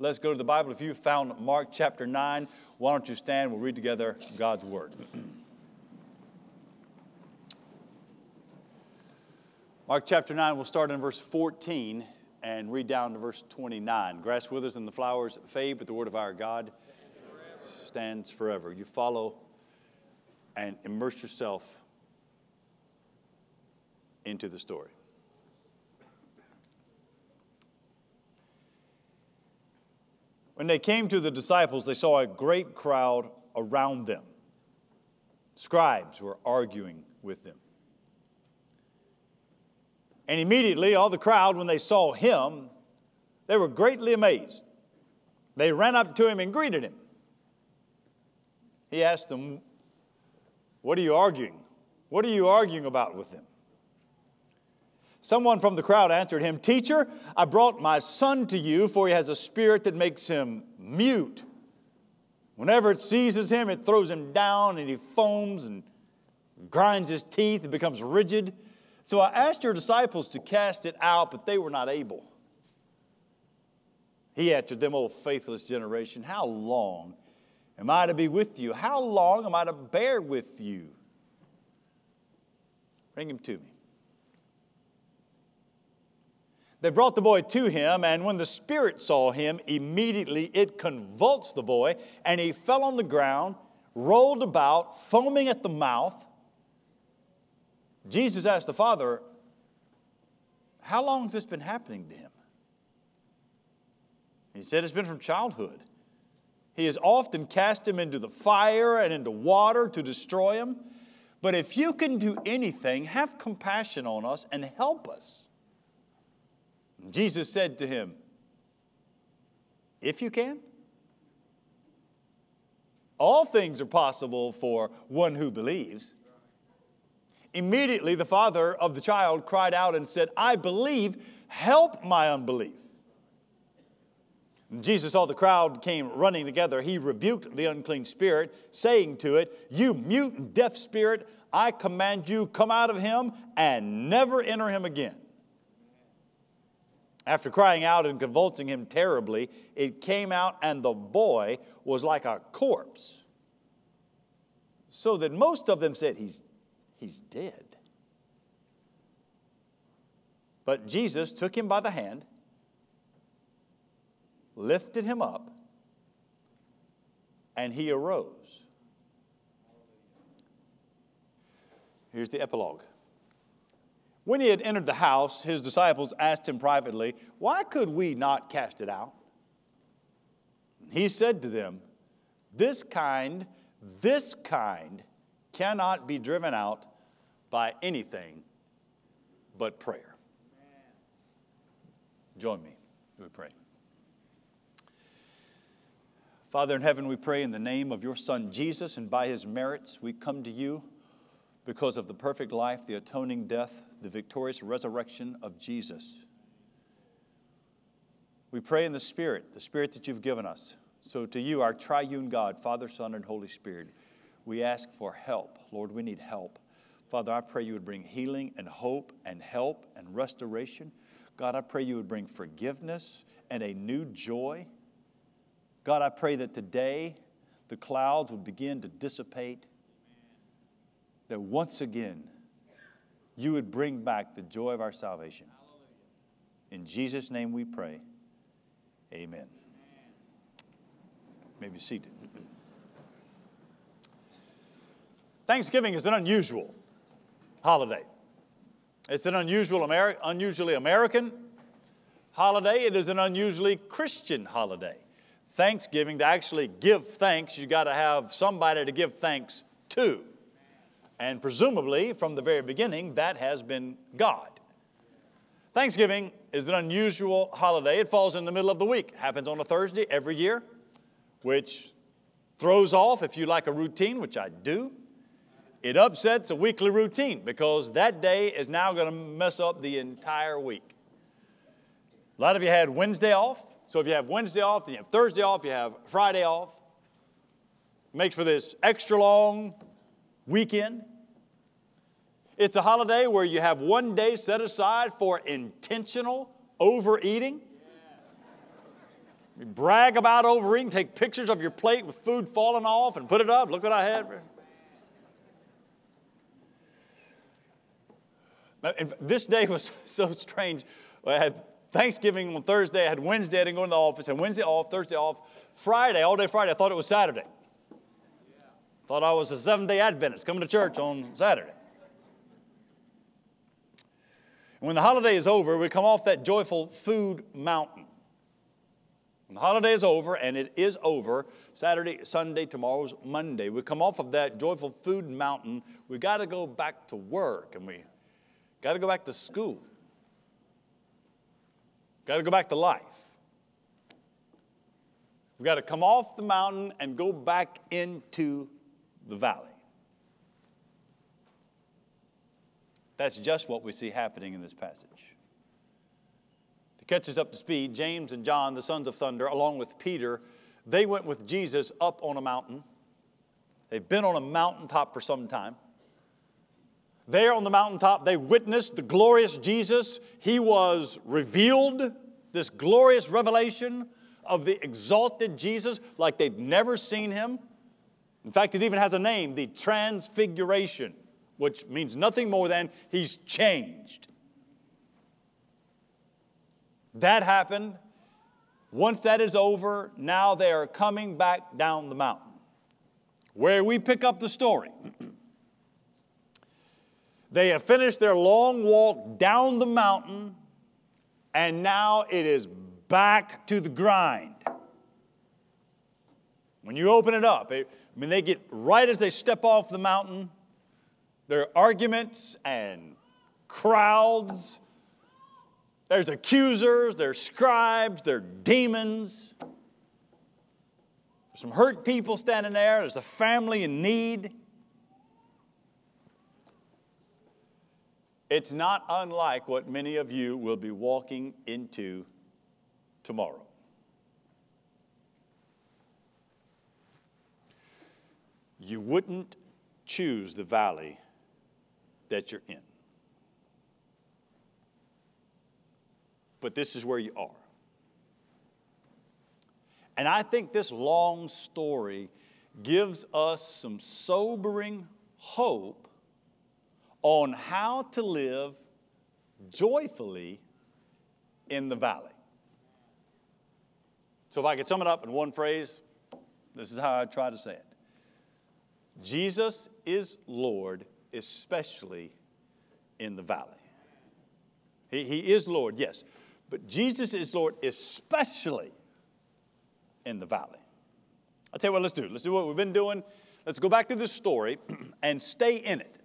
Let's go to the Bible. If you found Mark chapter 9, why don't you stand? We'll read together God's Word. Mark chapter 9, we'll start in verse 14 and read down to verse 29. Grass withers and the flowers fade, but the word of our God stands forever. You follow and immerse yourself into the story. When they came to the disciples, they saw a great crowd around them. Scribes were arguing with them. And immediately, all the crowd, when they saw him, they were greatly amazed. They ran up to him and greeted him. He asked them, What are you arguing? What are you arguing about with them? Someone from the crowd answered him, Teacher, I brought my son to you, for he has a spirit that makes him mute. Whenever it seizes him, it throws him down and he foams and grinds his teeth and becomes rigid. So I asked your disciples to cast it out, but they were not able. He answered them, O faithless generation, how long am I to be with you? How long am I to bear with you? Bring him to me. They brought the boy to him, and when the spirit saw him, immediately it convulsed the boy, and he fell on the ground, rolled about, foaming at the mouth. Jesus asked the father, How long has this been happening to him? He said, It's been from childhood. He has often cast him into the fire and into water to destroy him. But if you can do anything, have compassion on us and help us. Jesus said to him, If you can, all things are possible for one who believes. Immediately, the father of the child cried out and said, I believe, help my unbelief. Jesus saw the crowd came running together. He rebuked the unclean spirit, saying to it, You mute and deaf spirit, I command you, come out of him and never enter him again. After crying out and convulsing him terribly, it came out, and the boy was like a corpse. So that most of them said, He's, he's dead. But Jesus took him by the hand, lifted him up, and he arose. Here's the epilogue. When he had entered the house, his disciples asked him privately, Why could we not cast it out? He said to them, This kind, this kind cannot be driven out by anything but prayer. Join me. We pray. Father in heaven, we pray in the name of your Son Jesus, and by his merits, we come to you because of the perfect life, the atoning death, the victorious resurrection of Jesus. We pray in the Spirit, the Spirit that you've given us. So, to you, our triune God, Father, Son, and Holy Spirit, we ask for help. Lord, we need help. Father, I pray you would bring healing and hope and help and restoration. God, I pray you would bring forgiveness and a new joy. God, I pray that today the clouds would begin to dissipate that once again you would bring back the joy of our salvation. In Jesus' name we pray. Amen. Maybe seated. Thanksgiving is an unusual holiday. It's an unusual Ameri- unusually American holiday. It is an unusually Christian holiday. Thanksgiving, to actually give thanks, you got to have somebody to give thanks to. And presumably, from the very beginning, that has been God. Thanksgiving is an unusual holiday. It falls in the middle of the week, happens on a Thursday every year, which throws off, if you like a routine, which I do, it upsets a weekly routine because that day is now going to mess up the entire week. A lot of you had Wednesday off. So if you have Wednesday off, then you have Thursday off, you have Friday off. Makes for this extra long weekend. It's a holiday where you have one day set aside for intentional overeating. You brag about overeating, take pictures of your plate with food falling off and put it up. Look what I had. This day was so strange. I had Thanksgiving on Thursday, I had Wednesday, I didn't go in the office, and Wednesday off, Thursday off, Friday, all day Friday, I thought it was Saturday. Thought I was a seven day Adventist coming to church on Saturday. And when the holiday is over, we come off that joyful food mountain. When the holiday is over, and it is over, Saturday, Sunday, tomorrow's Monday, we come off of that joyful food mountain. We got to go back to work and we got to go back to school. Got to go back to life. We've got to come off the mountain and go back into the valley. That's just what we see happening in this passage. To catch us up to speed, James and John, the sons of thunder, along with Peter, they went with Jesus up on a mountain. They've been on a mountaintop for some time. There on the mountaintop, they witnessed the glorious Jesus. He was revealed, this glorious revelation of the exalted Jesus, like they'd never seen him. In fact, it even has a name, the Transfiguration, which means nothing more than he's changed. That happened. Once that is over, now they are coming back down the mountain. Where we pick up the story. they have finished their long walk down the mountain, and now it is back to the grind. When you open it up, it, I mean, they get right as they step off the mountain, there are arguments and crowds. There's accusers, there's scribes, there's demons. There's some hurt people standing there, there's a family in need. It's not unlike what many of you will be walking into tomorrow. You wouldn't choose the valley that you're in. But this is where you are. And I think this long story gives us some sobering hope on how to live joyfully in the valley. So, if I could sum it up in one phrase, this is how I try to say it Jesus is Lord, especially in the valley. He, he is Lord, yes, but Jesus is Lord, especially in the valley. I'll tell you what, let's do. Let's do what we've been doing. Let's go back to this story and stay in it.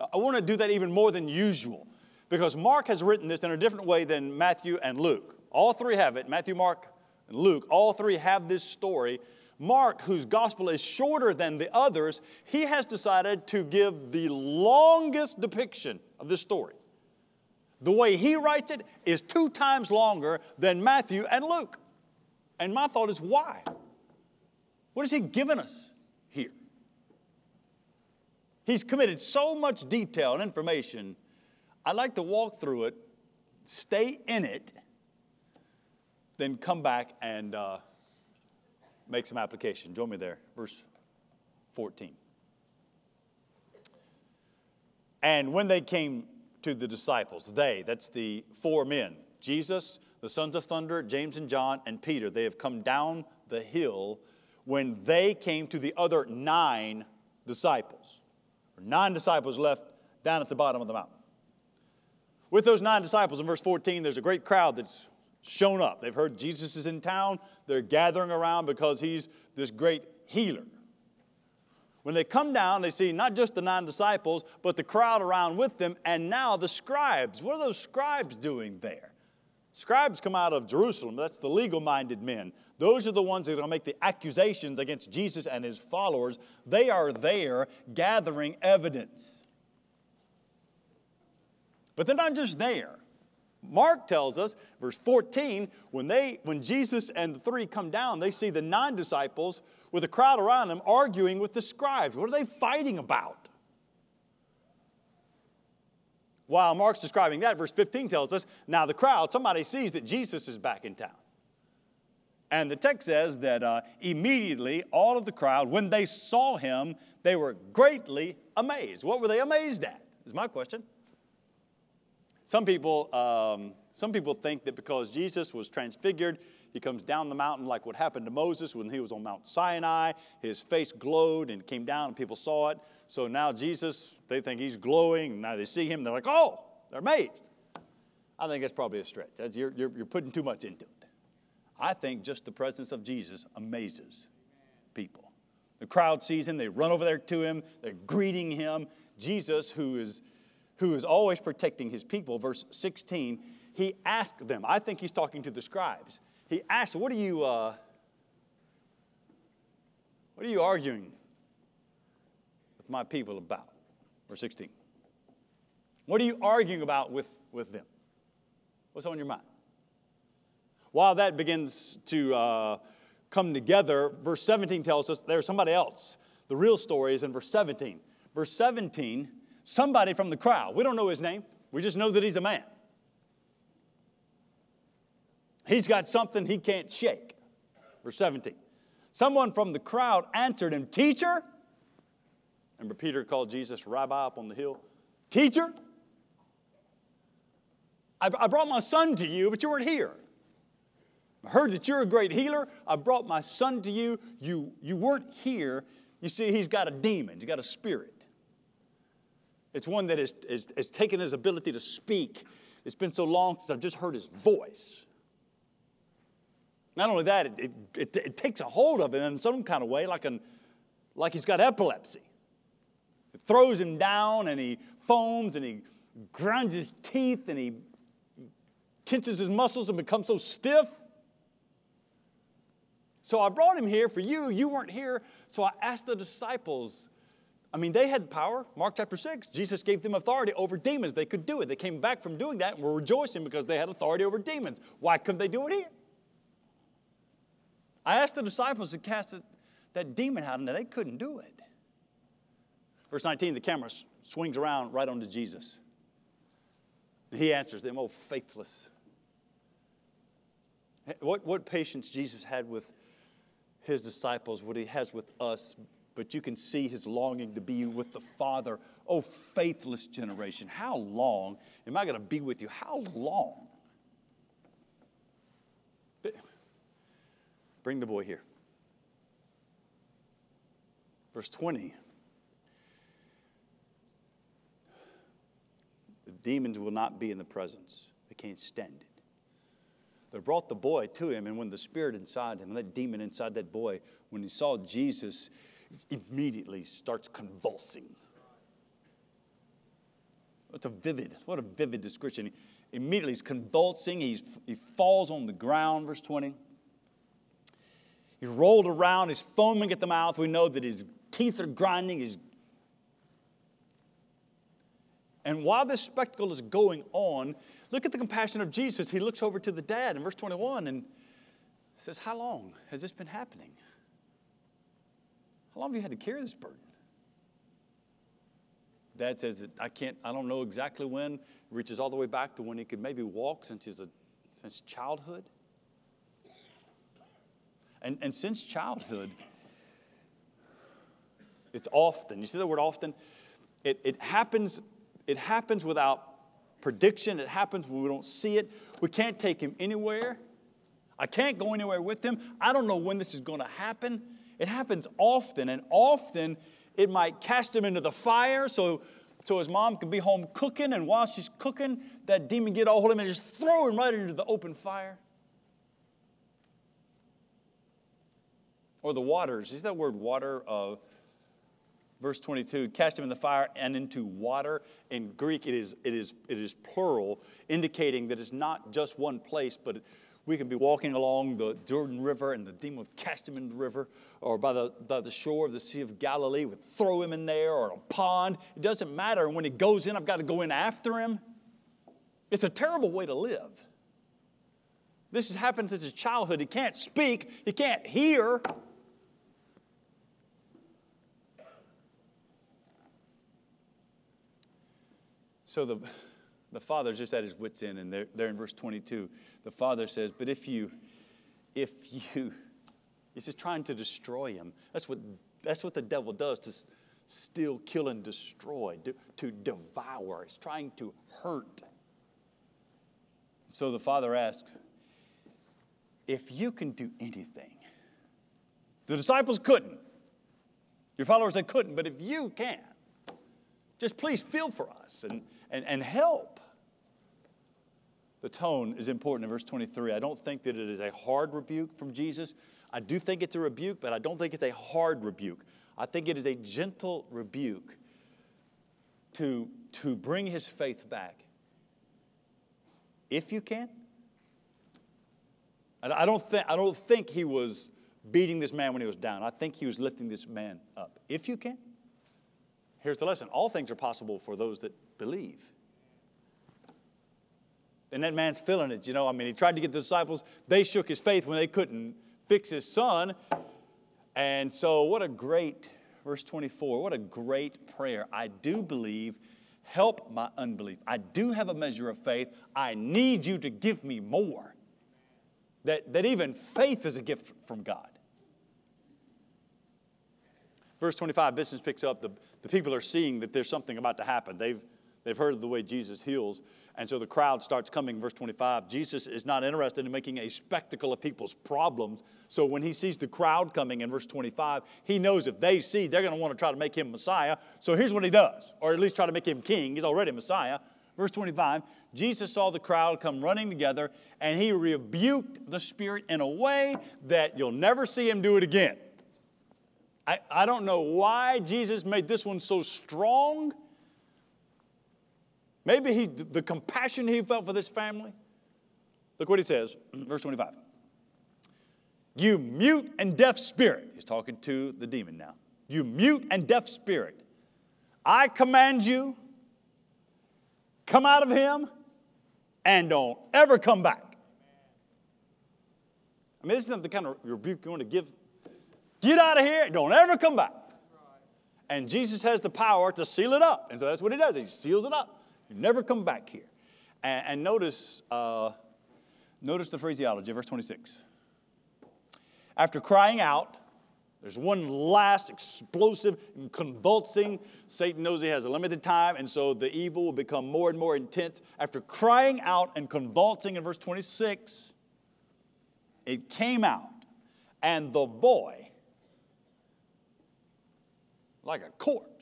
I want to do that even more than usual because Mark has written this in a different way than Matthew and Luke. All three have it Matthew, Mark, and Luke. All three have this story Mark, whose gospel is shorter than the others, he has decided to give the longest depiction of this story. The way he writes it is two times longer than Matthew and Luke. And my thought is, why? What has he given us here? He's committed so much detail and information. I'd like to walk through it, stay in it, then come back and uh, make some application. Join me there, verse 14. And when they came to the disciples, they, that's the four men, Jesus, the sons of thunder, James and John, and Peter, they have come down the hill when they came to the other nine disciples. Nine disciples left down at the bottom of the mountain. With those nine disciples, in verse 14, there's a great crowd that's shown up. They've heard Jesus is in town. They're gathering around because he's this great healer. When they come down, they see not just the nine disciples, but the crowd around with them, and now the scribes. What are those scribes doing there? Scribes come out of Jerusalem. That's the legal minded men. Those are the ones that are going to make the accusations against Jesus and his followers. They are there gathering evidence. But they're not just there. Mark tells us, verse 14, when, they, when Jesus and the three come down, they see the nine disciples with a crowd around them arguing with the scribes. What are they fighting about? While Mark's describing that, verse 15 tells us, now the crowd, somebody sees that Jesus is back in town. And the text says that uh, immediately all of the crowd, when they saw him, they were greatly amazed. What were they amazed at? Is my question. Some people, um, some people think that because Jesus was transfigured, he comes down the mountain like what happened to Moses when he was on Mount Sinai. His face glowed and came down, and people saw it. So now Jesus, they think he's glowing. Now they see him, they're like, oh, they're amazed. I think that's probably a stretch. You're, you're, you're putting too much into it. I think just the presence of Jesus amazes people. The crowd sees him, they run over there to him, they're greeting him. Jesus, who is, who is always protecting his people, verse 16, he asked them, I think he's talking to the scribes. He asked, What are you, uh, what are you arguing with my people about? Verse 16. What are you arguing about with, with them? What's on your mind? While that begins to uh, come together, verse 17 tells us there's somebody else. The real story is in verse 17. Verse 17, somebody from the crowd, we don't know his name, we just know that he's a man. He's got something he can't shake. Verse 17. Someone from the crowd answered him, Teacher. Remember, Peter called Jesus Rabbi up on the hill? Teacher, I, I brought my son to you, but you weren't here. I heard that you're a great healer. I brought my son to you. You, you weren't here. You see, he's got a demon, he's got a spirit. It's one that has, has, has taken his ability to speak. It's been so long since I've just heard his voice. Not only that, it, it, it, it takes a hold of him in some kind of way, like, an, like he's got epilepsy. It throws him down and he foams and he grinds his teeth and he tenses his muscles and becomes so stiff. So I brought him here for you. You weren't here. So I asked the disciples. I mean, they had power. Mark chapter 6, Jesus gave them authority over demons. They could do it. They came back from doing that and were rejoicing because they had authority over demons. Why couldn't they do it here? I asked the disciples to cast it, that demon out, and they couldn't do it. Verse 19, the camera swings around right onto Jesus. And He answers them, Oh, faithless. What, what patience Jesus had with his disciples, what he has with us, but you can see his longing to be with the Father. Oh, faithless generation, how long am I going to be with you? How long? Bring the boy here. Verse 20. The demons will not be in the presence, they can't stand it. They brought the boy to him, and when the spirit inside him, that demon inside that boy, when he saw Jesus, immediately starts convulsing. It's a vivid, what a vivid description. Immediately he's convulsing, he's, he falls on the ground, verse 20. He's rolled around, he's foaming at the mouth. We know that his teeth are grinding. He's... And while this spectacle is going on, look at the compassion of Jesus. He looks over to the dad in verse 21 and says, How long has this been happening? How long have you had to carry this burden? Dad says, I can't, I don't know exactly when. reaches all the way back to when he could maybe walk since his since childhood. And, and since childhood, it's often, you see the word often? It, it, happens, it happens without prediction. It happens when we don't see it. We can't take him anywhere. I can't go anywhere with him. I don't know when this is going to happen. It happens often, and often it might cast him into the fire so, so his mom can be home cooking, and while she's cooking, that demon get all hold of him and just throw him right into the open fire. or the waters. Is that word water? of verse 22 cast him in the fire and into water in greek it is, it is, it is plural indicating that it's not just one place but we can be walking along the jordan river and the demon would cast him in the river or by the, by the shore of the sea of galilee would throw him in there or a pond. It doesn't matter. And when he goes in i've got to go in after him. It's a terrible way to live. This has happened since his childhood. He can't speak. He can't hear. So the, the father's just at his wits' end, and there, there in verse 22, the father says, But if you, if you, he's just trying to destroy him. That's what, that's what the devil does to steal, kill, and destroy, to, to devour. He's trying to hurt. So the father asked, If you can do anything, the disciples couldn't. Your followers, they couldn't, but if you can, just please feel for us and, and, and help. The tone is important in verse 23. I don't think that it is a hard rebuke from Jesus. I do think it's a rebuke, but I don't think it's a hard rebuke. I think it is a gentle rebuke to, to bring his faith back. If you can. I don't, think, I don't think he was beating this man when he was down. I think he was lifting this man up. If you can. Here's the lesson all things are possible for those that believe. And that man's feeling it, you know. I mean, he tried to get the disciples, they shook his faith when they couldn't fix his son. And so, what a great, verse 24, what a great prayer. I do believe, help my unbelief. I do have a measure of faith. I need you to give me more. That, that even faith is a gift from God. Verse 25, business picks up. The, the people are seeing that there's something about to happen. They've, they've heard of the way Jesus heals. And so the crowd starts coming. Verse 25, Jesus is not interested in making a spectacle of people's problems. So when he sees the crowd coming in verse 25, he knows if they see, they're going to want to try to make him Messiah. So here's what he does, or at least try to make him king. He's already Messiah. Verse 25, Jesus saw the crowd come running together, and he rebuked the spirit in a way that you'll never see him do it again. I, I don't know why Jesus made this one so strong. Maybe he, the compassion he felt for this family. Look what he says, verse 25. You mute and deaf spirit. He's talking to the demon now. You mute and deaf spirit. I command you, come out of him and don't ever come back. I mean, this isn't the kind of rebuke you want to give Get out of here. Don't ever come back. And Jesus has the power to seal it up. And so that's what he does. He seals it up. You never come back here. And, and notice, uh, notice the phraseology, verse 26. After crying out, there's one last explosive and convulsing. Satan knows he has a limited time, and so the evil will become more and more intense. After crying out and convulsing in verse 26, it came out, and the boy like a corpse.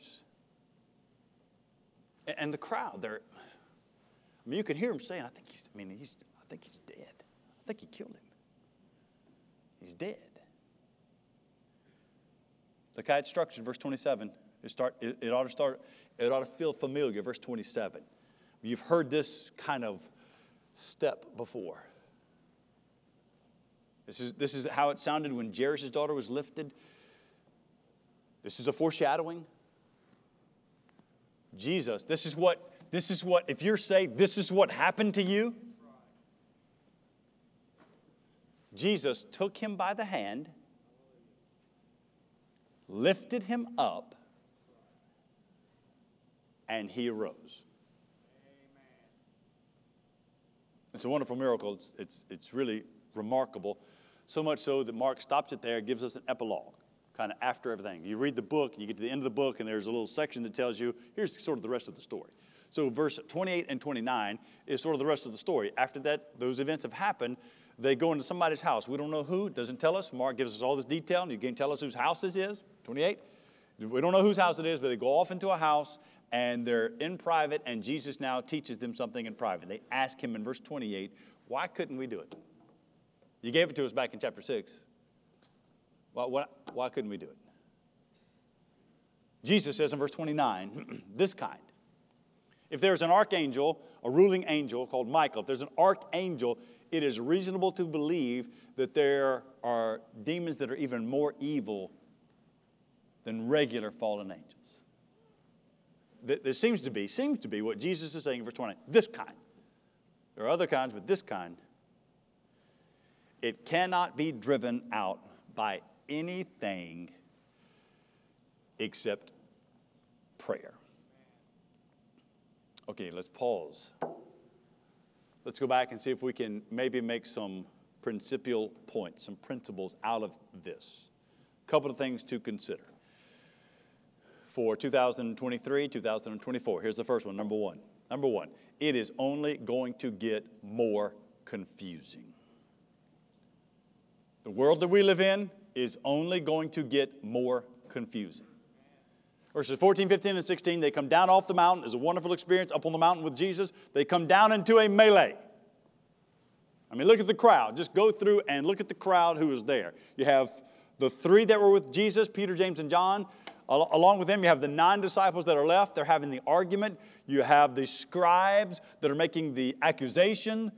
And the crowd, they're, I mean, you can hear him saying, I think he's, I mean, he's, I think he's dead. I think he killed him. He's dead. Look how it's structured, verse 27. It, start, it, it ought to start, it ought to feel familiar, verse 27. You've heard this kind of step before. This is, this is how it sounded when Jairus' daughter was lifted this is a foreshadowing. Jesus, this is what, this is what, if you're saved, this is what happened to you. Jesus took him by the hand, lifted him up, and he arose. It's a wonderful miracle. It's, it's, it's really remarkable. So much so that Mark stops it there, gives us an epilogue kind of after everything. You read the book, you get to the end of the book, and there's a little section that tells you here's sort of the rest of the story. So, verse 28 and 29 is sort of the rest of the story. After that, those events have happened. They go into somebody's house. We don't know who, doesn't tell us. Mark gives us all this detail, and you can tell us whose house this is. 28. We don't know whose house it is, but they go off into a house and they're in private, and Jesus now teaches them something in private. They ask him in verse 28, Why couldn't we do it? You gave it to us back in chapter 6. Why, why, why couldn't we do it? Jesus says in verse 29, this kind. If there's an archangel, a ruling angel called Michael, if there's an archangel, it is reasonable to believe that there are demons that are even more evil than regular fallen angels. This seems to be, seems to be what Jesus is saying in verse 20, this kind. There are other kinds, but this kind, it cannot be driven out by anything except prayer. Okay, let's pause. Let's go back and see if we can maybe make some principal points, some principles out of this. A couple of things to consider for 2023, 2024. Here's the first one, number one. Number one, it is only going to get more confusing. The world that we live in is only going to get more confusing. Verses 14, 15, and 16, they come down off the mountain. It's a wonderful experience up on the mountain with Jesus. They come down into a melee. I mean, look at the crowd. Just go through and look at the crowd who is there. You have the three that were with Jesus Peter, James, and John. Along with them, you have the nine disciples that are left. They're having the argument. You have the scribes that are making the accusation.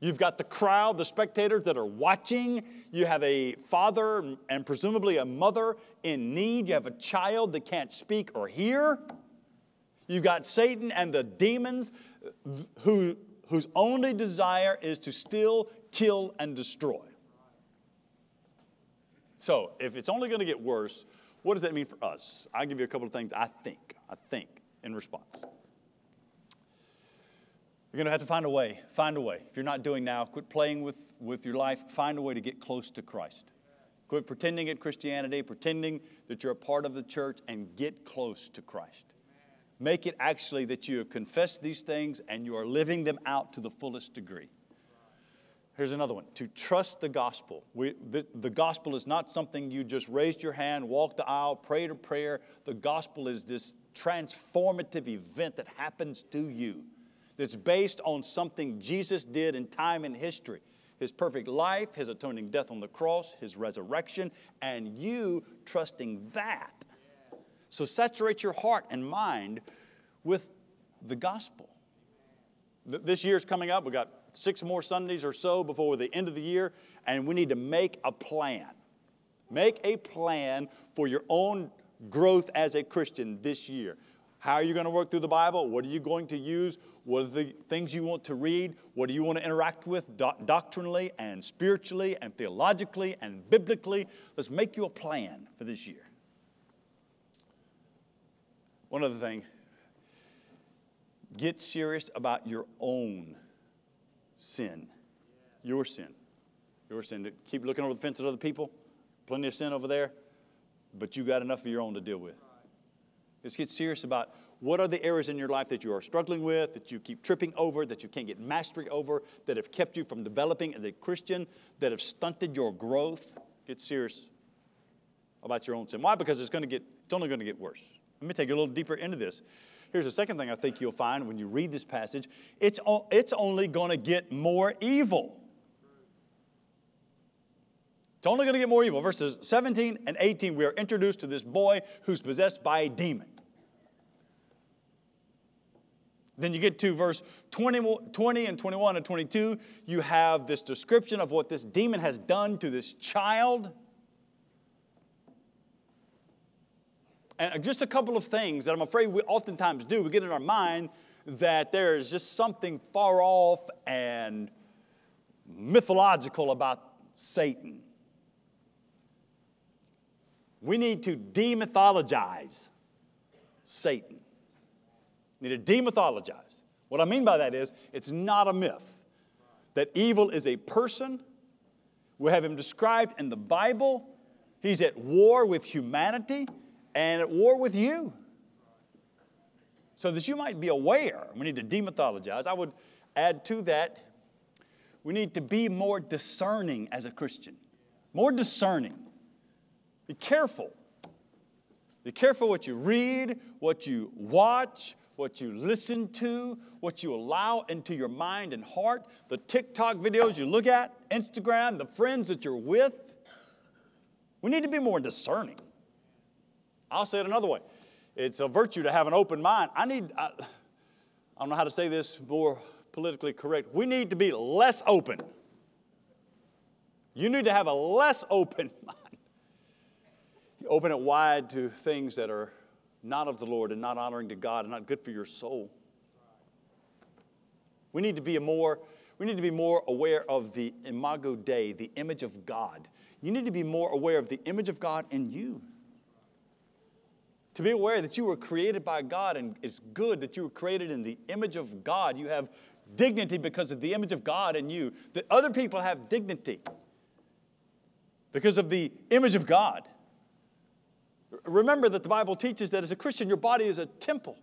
You've got the crowd, the spectators that are watching. You have a father and presumably a mother in need. You have a child that can't speak or hear. You've got Satan and the demons who, whose only desire is to steal, kill, and destroy. So, if it's only going to get worse, what does that mean for us? I'll give you a couple of things I think, I think, in response. You're going to have to find a way. Find a way. If you're not doing now, quit playing with, with your life. Find a way to get close to Christ. Quit pretending at Christianity, pretending that you're a part of the church, and get close to Christ. Make it actually that you have confessed these things and you are living them out to the fullest degree. Here's another one to trust the gospel. We, the, the gospel is not something you just raised your hand, walked the aisle, prayed a prayer. The gospel is this transformative event that happens to you that's based on something Jesus did in time and history his perfect life, his atoning death on the cross, his resurrection, and you trusting that. So saturate your heart and mind with the gospel. This year's coming up. We've got six more Sundays or so before the end of the year, and we need to make a plan. Make a plan for your own growth as a Christian this year. How are you going to work through the Bible? What are you going to use? What are the things you want to read? What do you want to interact with do- doctrinally and spiritually and theologically and biblically? Let's make you a plan for this year. One other thing get serious about your own sin. Your sin. Your sin. Keep looking over the fence at other people. Plenty of sin over there, but you got enough of your own to deal with. Get serious about what are the areas in your life that you are struggling with, that you keep tripping over, that you can't get mastery over, that have kept you from developing as a Christian, that have stunted your growth. Get serious about your own sin. Why? Because it's going to get, it's only going to get worse. Let me take you a little deeper into this. Here's the second thing I think you'll find when you read this passage it's, it's only going to get more evil. It's only going to get more evil. Verses 17 and 18, we are introduced to this boy who's possessed by a demon. Then you get to verse 20, 20, and 21 and 22. You have this description of what this demon has done to this child. And uh, just a couple of things that I'm afraid we oftentimes do. We get in our mind that there is just something far off and mythological about Satan. We need to demythologize Satan. We need to demythologize. What I mean by that is, it's not a myth. That evil is a person. We have him described in the Bible. He's at war with humanity and at war with you. So that you might be aware, we need to demythologize. I would add to that, we need to be more discerning as a Christian. More discerning. Be careful. Be careful what you read, what you watch, what you listen to, what you allow into your mind and heart, the TikTok videos you look at, Instagram, the friends that you're with. We need to be more discerning. I'll say it another way it's a virtue to have an open mind. I need, I, I don't know how to say this more politically correct. We need to be less open. You need to have a less open mind. You open it wide to things that are not of the Lord and not honoring to God and not good for your soul. We need to be more we need to be more aware of the imago Dei, the image of God. You need to be more aware of the image of God in you. To be aware that you were created by God and it's good that you were created in the image of God. You have dignity because of the image of God in you, that other people have dignity because of the image of God. Remember that the Bible teaches that as a Christian, your body is a temple.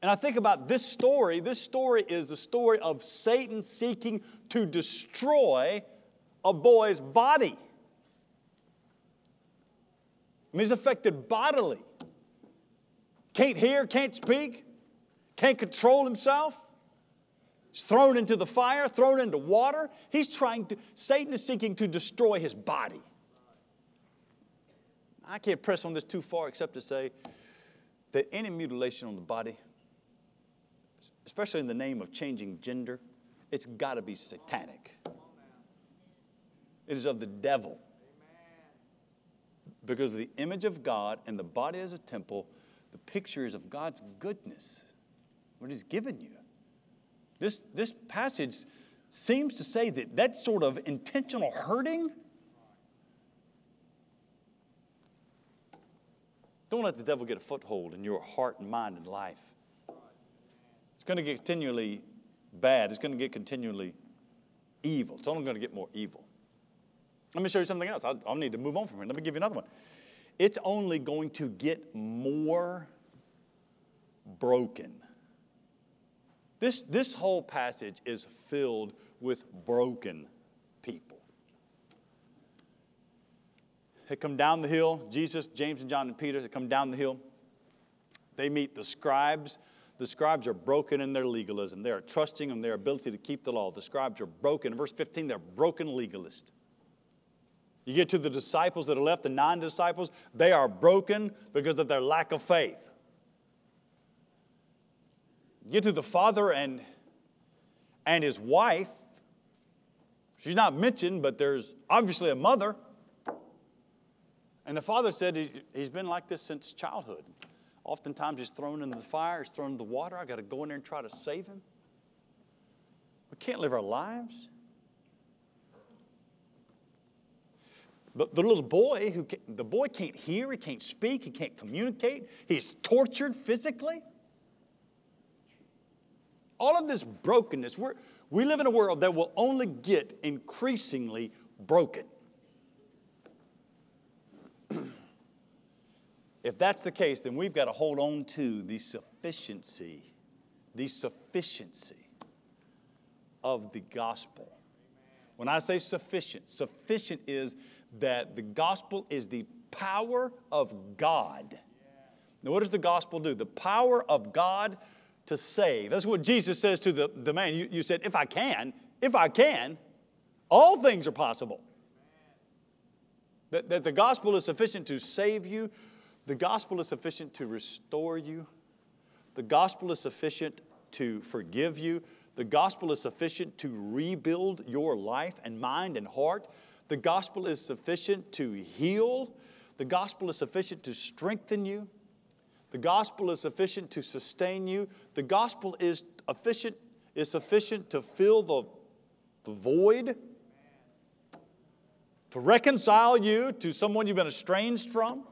And I think about this story. This story is the story of Satan seeking to destroy a boy's body. I mean, he's affected bodily. Can't hear, can't speak, can't control himself. He's thrown into the fire, thrown into water. He's trying to, Satan is seeking to destroy his body. I can't press on this too far except to say that any mutilation on the body, especially in the name of changing gender, it's got to be satanic. It is of the devil. Because the image of God and the body as a temple, the picture is of God's goodness, what He's given you. This, this passage seems to say that that sort of intentional hurting. Don't let the devil get a foothold in your heart and mind and life. It's going to get continually bad. It's going to get continually evil. It's only going to get more evil. Let me show you something else. I'll, I'll need to move on from here. Let me give you another one. It's only going to get more broken. This, this whole passage is filled with broken people. They come down the hill. Jesus, James, and John, and Peter, they come down the hill. They meet the scribes. The scribes are broken in their legalism. They are trusting in their ability to keep the law. The scribes are broken. In verse 15, they're broken legalists. You get to the disciples that are left, the nine disciples, they are broken because of their lack of faith. You get to the father and, and his wife. She's not mentioned, but there's obviously a mother. And the father said he, he's been like this since childhood. Oftentimes he's thrown into the fire, he's thrown into the water. I got to go in there and try to save him. We can't live our lives. But the little boy, who can, the boy can't hear, he can't speak, he can't communicate, he's tortured physically. All of this brokenness, we're, we live in a world that will only get increasingly broken. If that's the case, then we've got to hold on to the sufficiency, the sufficiency of the gospel. When I say sufficient, sufficient is that the gospel is the power of God. Now, what does the gospel do? The power of God to save. That's what Jesus says to the, the man. You, you said, If I can, if I can, all things are possible. That, that the gospel is sufficient to save you, the gospel is sufficient to restore you, the gospel is sufficient to forgive you, the gospel is sufficient to rebuild your life and mind and heart. The gospel is sufficient to heal. The gospel is sufficient to strengthen you. The gospel is sufficient to sustain you. The gospel is efficient, is sufficient to fill the, the void, to reconcile you to someone you've been estranged from.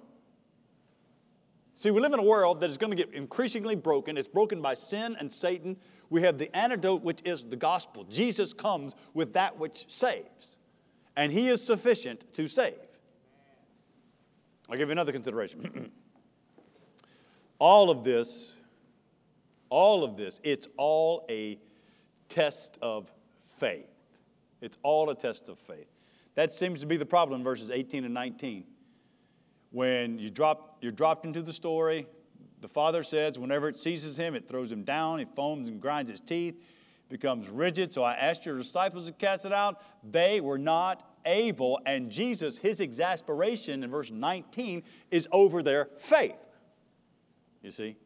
See, we live in a world that is going to get increasingly broken. It's broken by sin and Satan. We have the antidote, which is the gospel. Jesus comes with that which saves and He is sufficient to save. I'll give you another consideration. all of this, all of this, it's all a test of faith. It's all a test of faith. That seems to be the problem in verses 18 and 19. When you drop, you're dropped into the story, the father says, whenever it seizes him, it throws him down, he foams and grinds his teeth becomes rigid. So I asked your disciples to cast it out. They were not able. And Jesus, his exasperation in verse 19 is over their faith. You see?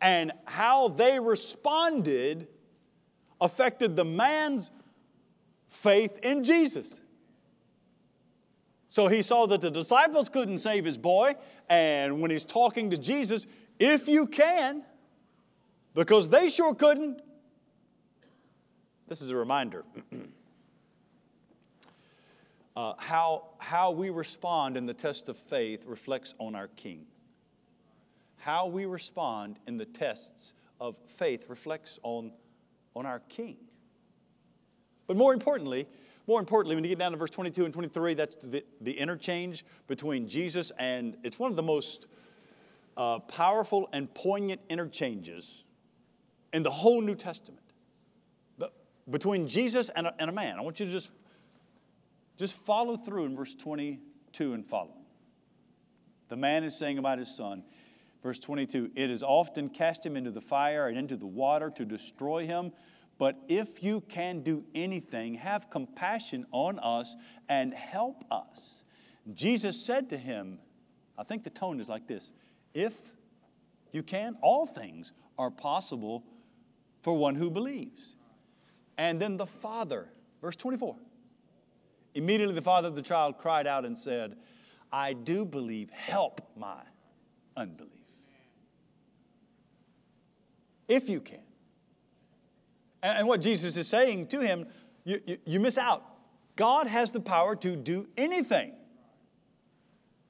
And how they responded affected the man's faith in Jesus. So he saw that the disciples couldn't save his boy, and when he's talking to Jesus, if you can, because they sure couldn't. This is a reminder uh, how, how we respond in the test of faith reflects on our King. How we respond in the tests of faith reflects on, on our King. But more importantly, more importantly, when you get down to verse 22 and 23, that's the, the interchange between Jesus and it's one of the most uh, powerful and poignant interchanges in the whole New Testament. But between Jesus and a, and a man. I want you to just, just follow through in verse 22 and follow. The man is saying about his son, verse 22 It is often cast him into the fire and into the water to destroy him. But if you can do anything, have compassion on us and help us. Jesus said to him, I think the tone is like this if you can, all things are possible for one who believes. And then the father, verse 24. Immediately the father of the child cried out and said, I do believe, help my unbelief. If you can. And, what Jesus is saying to him, you, you, you miss out. God has the power to do anything.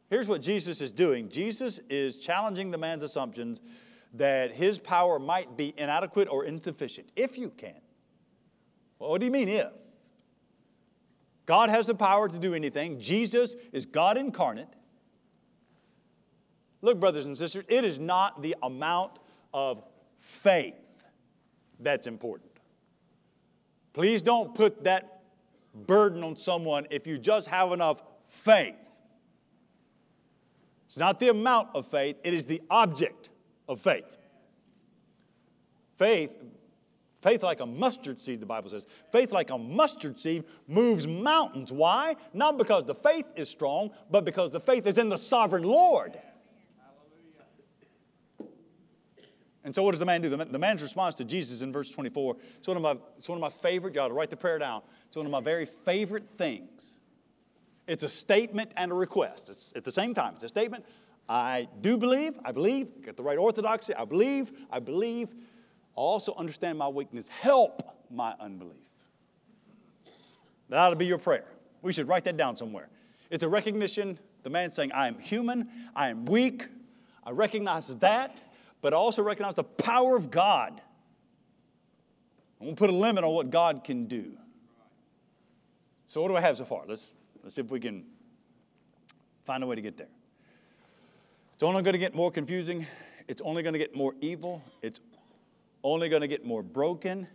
Here's what Jesus is doing Jesus is challenging the man's assumptions that his power might be inadequate or insufficient, if you can. Well, what do you mean, if? God has the power to do anything. Jesus is God incarnate. Look, brothers and sisters, it is not the amount of faith that's important. Please don't put that burden on someone if you just have enough faith. It's not the amount of faith, it is the object of faith. Faith, faith like a mustard seed, the Bible says. Faith like a mustard seed moves mountains. Why? Not because the faith is strong, but because the faith is in the sovereign Lord. And so, what does the man do? The, man's response to Jesus in verse 24, it's one of my, it's one of my favorite, ought to write the prayer down. It's one of my very favorite things it's a statement and a request. It's at the same time. It's a statement. I do believe, I believe, get the right orthodoxy, I believe, I believe. Also understand my weakness. Help my unbelief. That ought to be your prayer. We should write that down somewhere. It's a recognition, the man saying, I am human, I am weak. I recognize that, but I also recognize the power of God. Going to put a limit on what God can do. So, what do I have so far? Let's Let's see if we can find a way to get there. It's only going to get more confusing. It's only going to get more evil. It's only going to get more broken.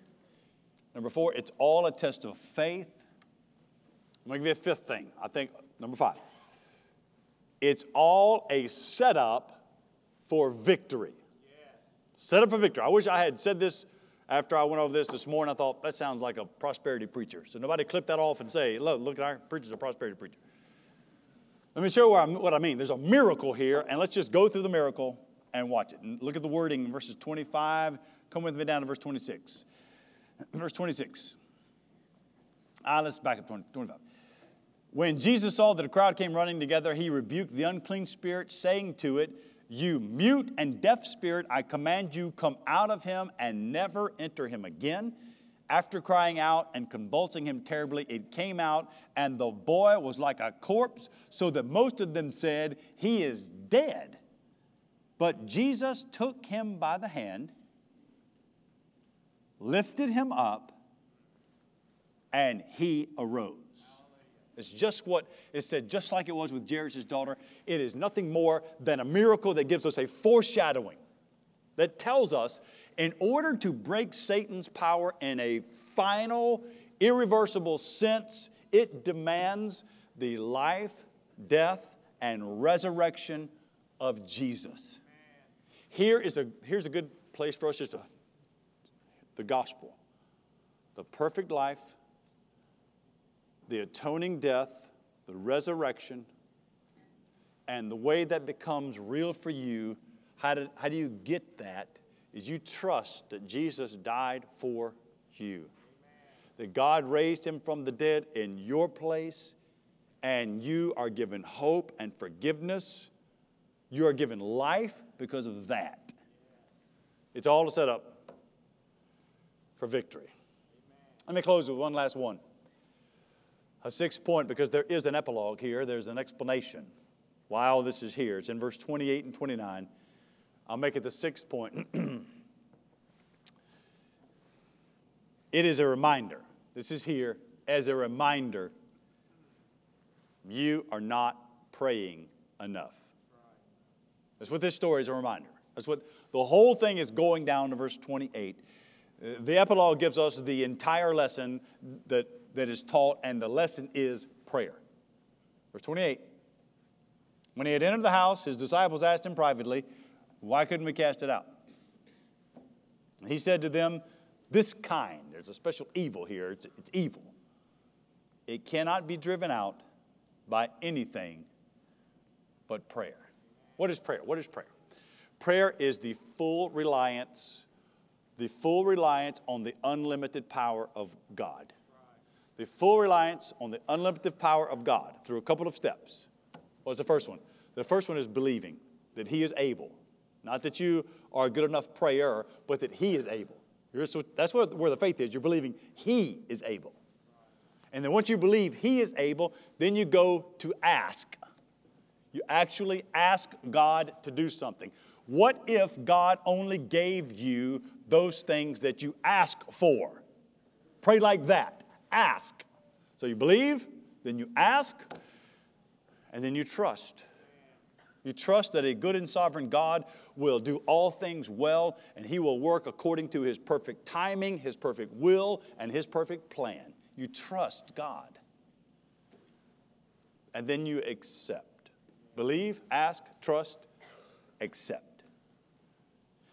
Number four, it's all a test of faith. I'm going to give you a fifth thing. I think, number five. It's all a setup for victory. Set up for victory. I wish I had said this after I went over this this morning, I thought that sounds like a prosperity preacher. So nobody clip that off and say, look, look, at our preacher's a prosperity preacher. Let me show you what I mean. There's a miracle here, and let's just go through the miracle and watch it. And look at the wording in verses 25. Come with me down to verse 26. Verse 26. Ah, let's back up 20, 25. When Jesus saw that a crowd came running together, he rebuked the unclean spirit, saying to it, you mute and deaf spirit, I command you, come out of him and never enter him again. After crying out and convulsing him terribly, it came out, and the boy was like a corpse, so that most of them said, He is dead. But Jesus took him by the hand, lifted him up, and he arose. It's just what it said, just like it was with Jairus' daughter. It is nothing more than a miracle that gives us a foreshadowing that tells us in order to break Satan's power in a final, irreversible sense, it demands the life, death, and resurrection of Jesus. Here is a, here's a good place for us just to, the gospel. The perfect life, the atoning death, the resurrection, and the way that becomes real for you, how do, how do you get that? Is you trust that Jesus died for you. That God raised him from the dead in your place, and you are given hope and forgiveness. You are given life because of that. It's all set up for victory. Let me close with one last one a sixth point because there is an epilogue here, there's an explanation why all this is here. It's in verse 28 and 29. I'll make it the sixth point. It is a reminder. This is here as a reminder you are not praying enough. That's what this story is a reminder. That's what the whole thing is going down to verse 28. Uh, the epilogue gives us the entire lesson that, that is taught, and the lesson is prayer. Verse 28. When he had entered the house, his disciples asked him privately, Why couldn't we cast it out? And he said to them, This kind, there's a special evil here, it's, it's evil. It cannot be driven out by anything but prayer. What is prayer? What is prayer? Prayer is the full reliance, the full reliance on the unlimited power of God. The full reliance on the unlimited power of God through a couple of steps. What's the first one? The first one is believing that He is able. Not that you are a good enough prayer, but that He is able. That's where, where the faith is. You're believing He is able. And then once you believe He is able, then you go to ask. You actually ask God to do something. What if God only gave you those things that you ask for? Pray like that. Ask. So you believe, then you ask, and then you trust. You trust that a good and sovereign God will do all things well, and He will work according to His perfect timing, His perfect will, and His perfect plan. You trust God. And then you accept. Believe, ask, trust, accept.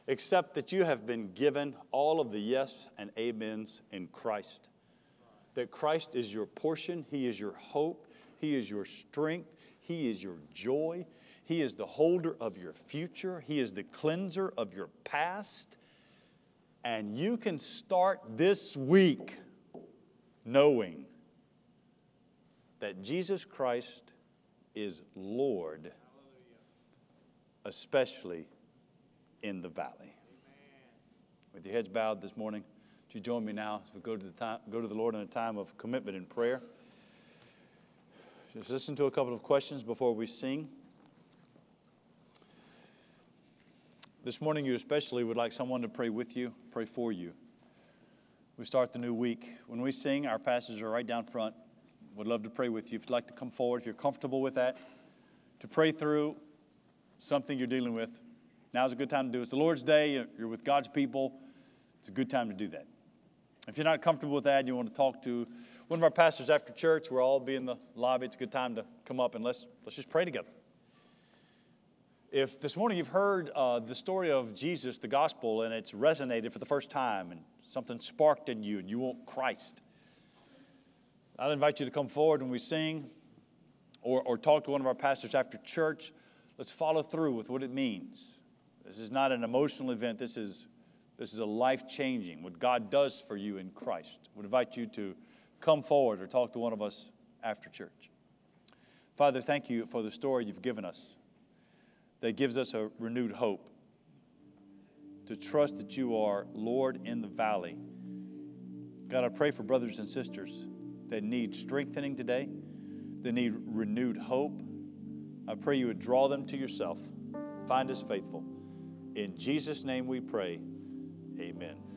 Accept that you have been given all of the yes and amens in Christ. That Christ is your portion, He is your hope, He is your strength, He is your joy, He is the holder of your future, He is the cleanser of your past. And you can start this week knowing that Jesus Christ is Lord, especially in the valley. With your heads bowed this morning, would you join me now as we go to the, time, go to the Lord in a time of commitment and prayer? Just listen to a couple of questions before we sing. This morning, you especially would like someone to pray with you, pray for you. We start the new week. When we sing, our pastors are right down front. Would love to pray with you. If you'd like to come forward, if you're comfortable with that, to pray through something you're dealing with, Now's a good time to do it. It's the Lord's Day, you're with God's people. It's a good time to do that. If you're not comfortable with that and you want to talk to one of our pastors after church, we'll all be in the lobby. It's a good time to come up and let's, let's just pray together. If this morning you've heard uh, the story of Jesus, the gospel, and it's resonated for the first time and something sparked in you and you want Christ, I'd invite you to come forward when we sing or, or talk to one of our pastors after church. Let's follow through with what it means. This is not an emotional event. This is, this is a life changing, what God does for you in Christ. I would invite you to come forward or talk to one of us after church. Father, thank you for the story you've given us that gives us a renewed hope to trust that you are Lord in the valley. God, I pray for brothers and sisters that need strengthening today, that need renewed hope. I pray you would draw them to yourself. Find us faithful. In Jesus' name we pray. Amen.